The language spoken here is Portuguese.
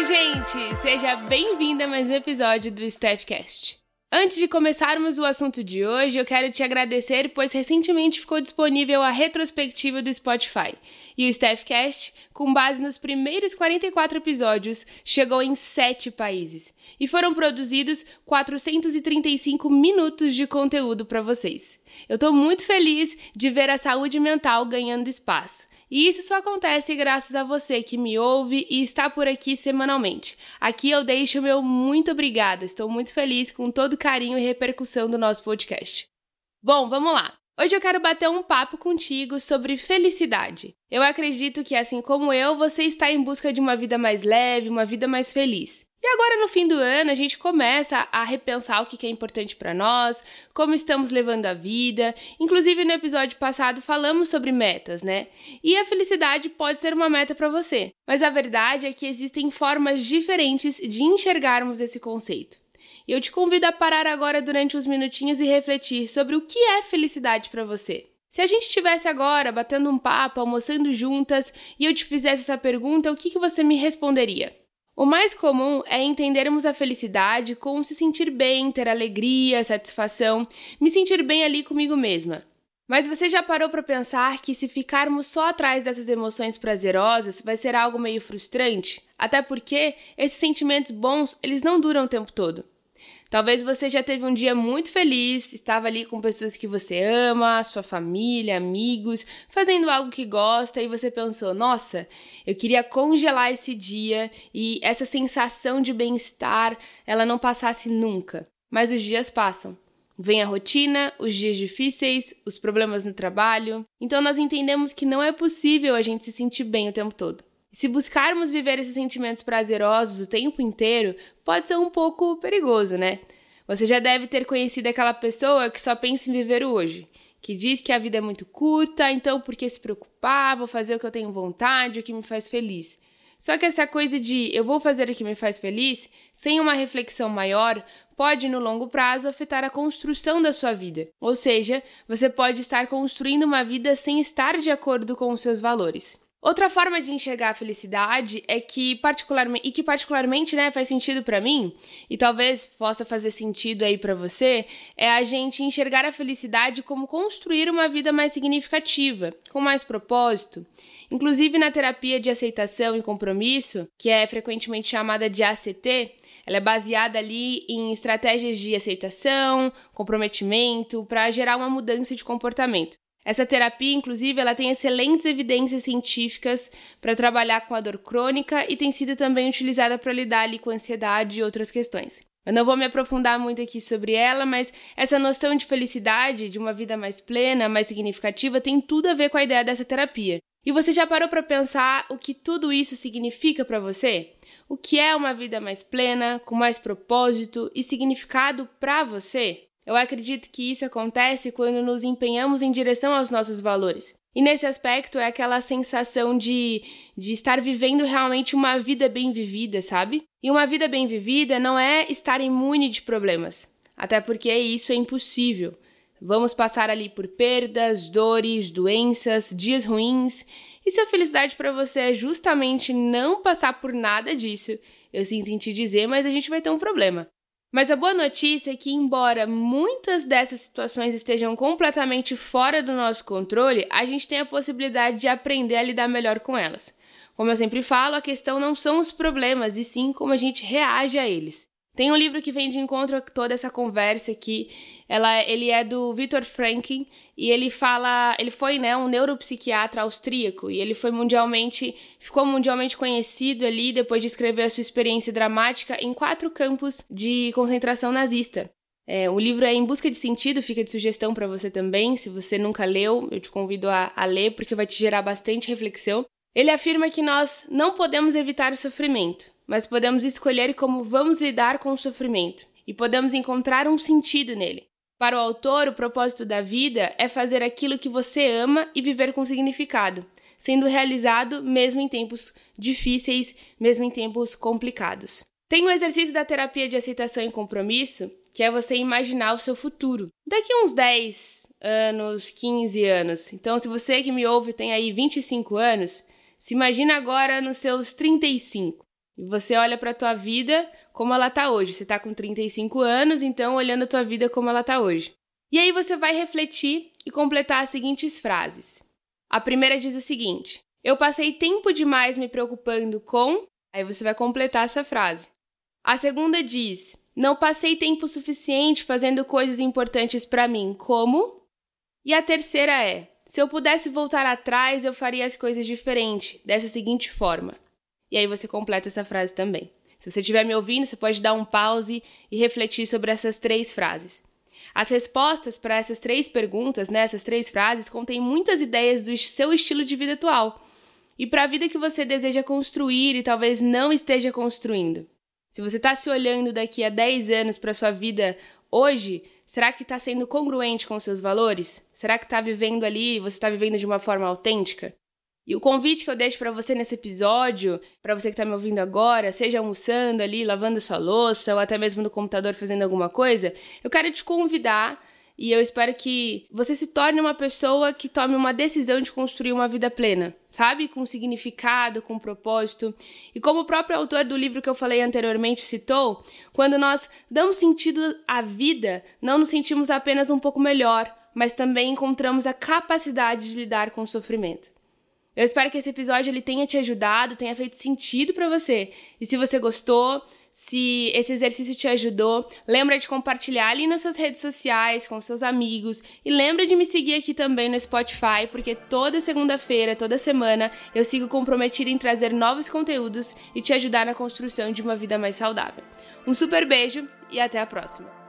Oi, gente! Seja bem-vinda a mais um episódio do Staffcast. Antes de começarmos o assunto de hoje, eu quero te agradecer, pois recentemente ficou disponível a retrospectiva do Spotify. E o Staffcast, com base nos primeiros 44 episódios, chegou em 7 países. E foram produzidos 435 minutos de conteúdo para vocês. Eu estou muito feliz de ver a saúde mental ganhando espaço. E isso só acontece graças a você que me ouve e está por aqui semanalmente. Aqui eu deixo o meu muito obrigada. Estou muito feliz com todo carinho e repercussão do nosso podcast. Bom, vamos lá. Hoje eu quero bater um papo contigo sobre felicidade. Eu acredito que, assim como eu, você está em busca de uma vida mais leve, uma vida mais feliz. E agora, no fim do ano, a gente começa a repensar o que é importante para nós, como estamos levando a vida. Inclusive, no episódio passado, falamos sobre metas, né? E a felicidade pode ser uma meta para você, mas a verdade é que existem formas diferentes de enxergarmos esse conceito. E eu te convido a parar agora durante uns minutinhos e refletir sobre o que é felicidade para você. Se a gente estivesse agora batendo um papo, almoçando juntas, e eu te fizesse essa pergunta, o que, que você me responderia? O mais comum é entendermos a felicidade como se sentir bem, ter alegria, satisfação, me sentir bem ali comigo mesma. Mas você já parou para pensar que se ficarmos só atrás dessas emoções prazerosas vai ser algo meio frustrante? Até porque esses sentimentos bons, eles não duram o tempo todo. Talvez você já teve um dia muito feliz, estava ali com pessoas que você ama, sua família, amigos, fazendo algo que gosta e você pensou: "Nossa, eu queria congelar esse dia e essa sensação de bem-estar, ela não passasse nunca". Mas os dias passam. Vem a rotina, os dias difíceis, os problemas no trabalho. Então nós entendemos que não é possível a gente se sentir bem o tempo todo. Se buscarmos viver esses sentimentos prazerosos o tempo inteiro, pode ser um pouco perigoso, né? Você já deve ter conhecido aquela pessoa que só pensa em viver hoje, que diz que a vida é muito curta, então por que se preocupar? Vou fazer o que eu tenho vontade, o que me faz feliz. Só que essa coisa de eu vou fazer o que me faz feliz, sem uma reflexão maior, pode no longo prazo afetar a construção da sua vida. Ou seja, você pode estar construindo uma vida sem estar de acordo com os seus valores. Outra forma de enxergar a felicidade é que particularmente e que particularmente, né, faz sentido para mim e talvez possa fazer sentido aí para você, é a gente enxergar a felicidade como construir uma vida mais significativa, com mais propósito. Inclusive na terapia de aceitação e compromisso, que é frequentemente chamada de ACT, ela é baseada ali em estratégias de aceitação, comprometimento, para gerar uma mudança de comportamento. Essa terapia, inclusive, ela tem excelentes evidências científicas para trabalhar com a dor crônica e tem sido também utilizada para lidar ali com ansiedade e outras questões. Eu não vou me aprofundar muito aqui sobre ela, mas essa noção de felicidade, de uma vida mais plena, mais significativa, tem tudo a ver com a ideia dessa terapia. E você já parou para pensar o que tudo isso significa para você? O que é uma vida mais plena, com mais propósito e significado para você? Eu acredito que isso acontece quando nos empenhamos em direção aos nossos valores. E nesse aspecto é aquela sensação de, de estar vivendo realmente uma vida bem vivida, sabe? E uma vida bem vivida não é estar imune de problemas, até porque isso é impossível. Vamos passar ali por perdas, dores, doenças, dias ruins. E se a felicidade para você é justamente não passar por nada disso, eu sinto em te dizer, mas a gente vai ter um problema. Mas a boa notícia é que, embora muitas dessas situações estejam completamente fora do nosso controle, a gente tem a possibilidade de aprender a lidar melhor com elas. Como eu sempre falo, a questão não são os problemas, e sim como a gente reage a eles. Tem um livro que vem de encontro a toda essa conversa aqui. Ela, ele é do Viktor Frankl e ele fala, ele foi, né, um neuropsiquiatra austríaco e ele foi mundialmente, ficou mundialmente conhecido ali depois de escrever a sua experiência dramática em quatro campos de concentração nazista. É, o livro é Em Busca de Sentido, fica de sugestão para você também. Se você nunca leu, eu te convido a, a ler porque vai te gerar bastante reflexão. Ele afirma que nós não podemos evitar o sofrimento, mas podemos escolher como vamos lidar com o sofrimento e podemos encontrar um sentido nele. Para o autor, o propósito da vida é fazer aquilo que você ama e viver com significado, sendo realizado mesmo em tempos difíceis, mesmo em tempos complicados. Tem o exercício da terapia de aceitação e compromisso, que é você imaginar o seu futuro. Daqui a uns 10 anos, 15 anos. Então, se você que me ouve tem aí 25 anos, se imagina agora nos seus 35. E você olha para a tua vida como ela tá hoje. Você tá com 35 anos, então olhando a tua vida como ela tá hoje. E aí você vai refletir e completar as seguintes frases. A primeira diz o seguinte: Eu passei tempo demais me preocupando com. Aí você vai completar essa frase. A segunda diz: Não passei tempo suficiente fazendo coisas importantes para mim, como? E a terceira é: Se eu pudesse voltar atrás, eu faria as coisas diferente, dessa seguinte forma. E aí você completa essa frase também. Se você estiver me ouvindo, você pode dar um pause e refletir sobre essas três frases. As respostas para essas três perguntas, né, essas três frases, contêm muitas ideias do seu estilo de vida atual e para a vida que você deseja construir e talvez não esteja construindo. Se você está se olhando daqui a 10 anos para sua vida hoje, será que está sendo congruente com seus valores? Será que está vivendo ali, você está vivendo de uma forma autêntica? E o convite que eu deixo para você nesse episódio, para você que está me ouvindo agora, seja almoçando ali, lavando sua louça ou até mesmo no computador fazendo alguma coisa, eu quero te convidar e eu espero que você se torne uma pessoa que tome uma decisão de construir uma vida plena, sabe? Com significado, com propósito. E como o próprio autor do livro que eu falei anteriormente citou, quando nós damos sentido à vida, não nos sentimos apenas um pouco melhor, mas também encontramos a capacidade de lidar com o sofrimento. Eu espero que esse episódio ele tenha te ajudado, tenha feito sentido para você. E se você gostou, se esse exercício te ajudou, lembra de compartilhar ali nas suas redes sociais com seus amigos e lembra de me seguir aqui também no Spotify, porque toda segunda-feira, toda semana, eu sigo comprometida em trazer novos conteúdos e te ajudar na construção de uma vida mais saudável. Um super beijo e até a próxima.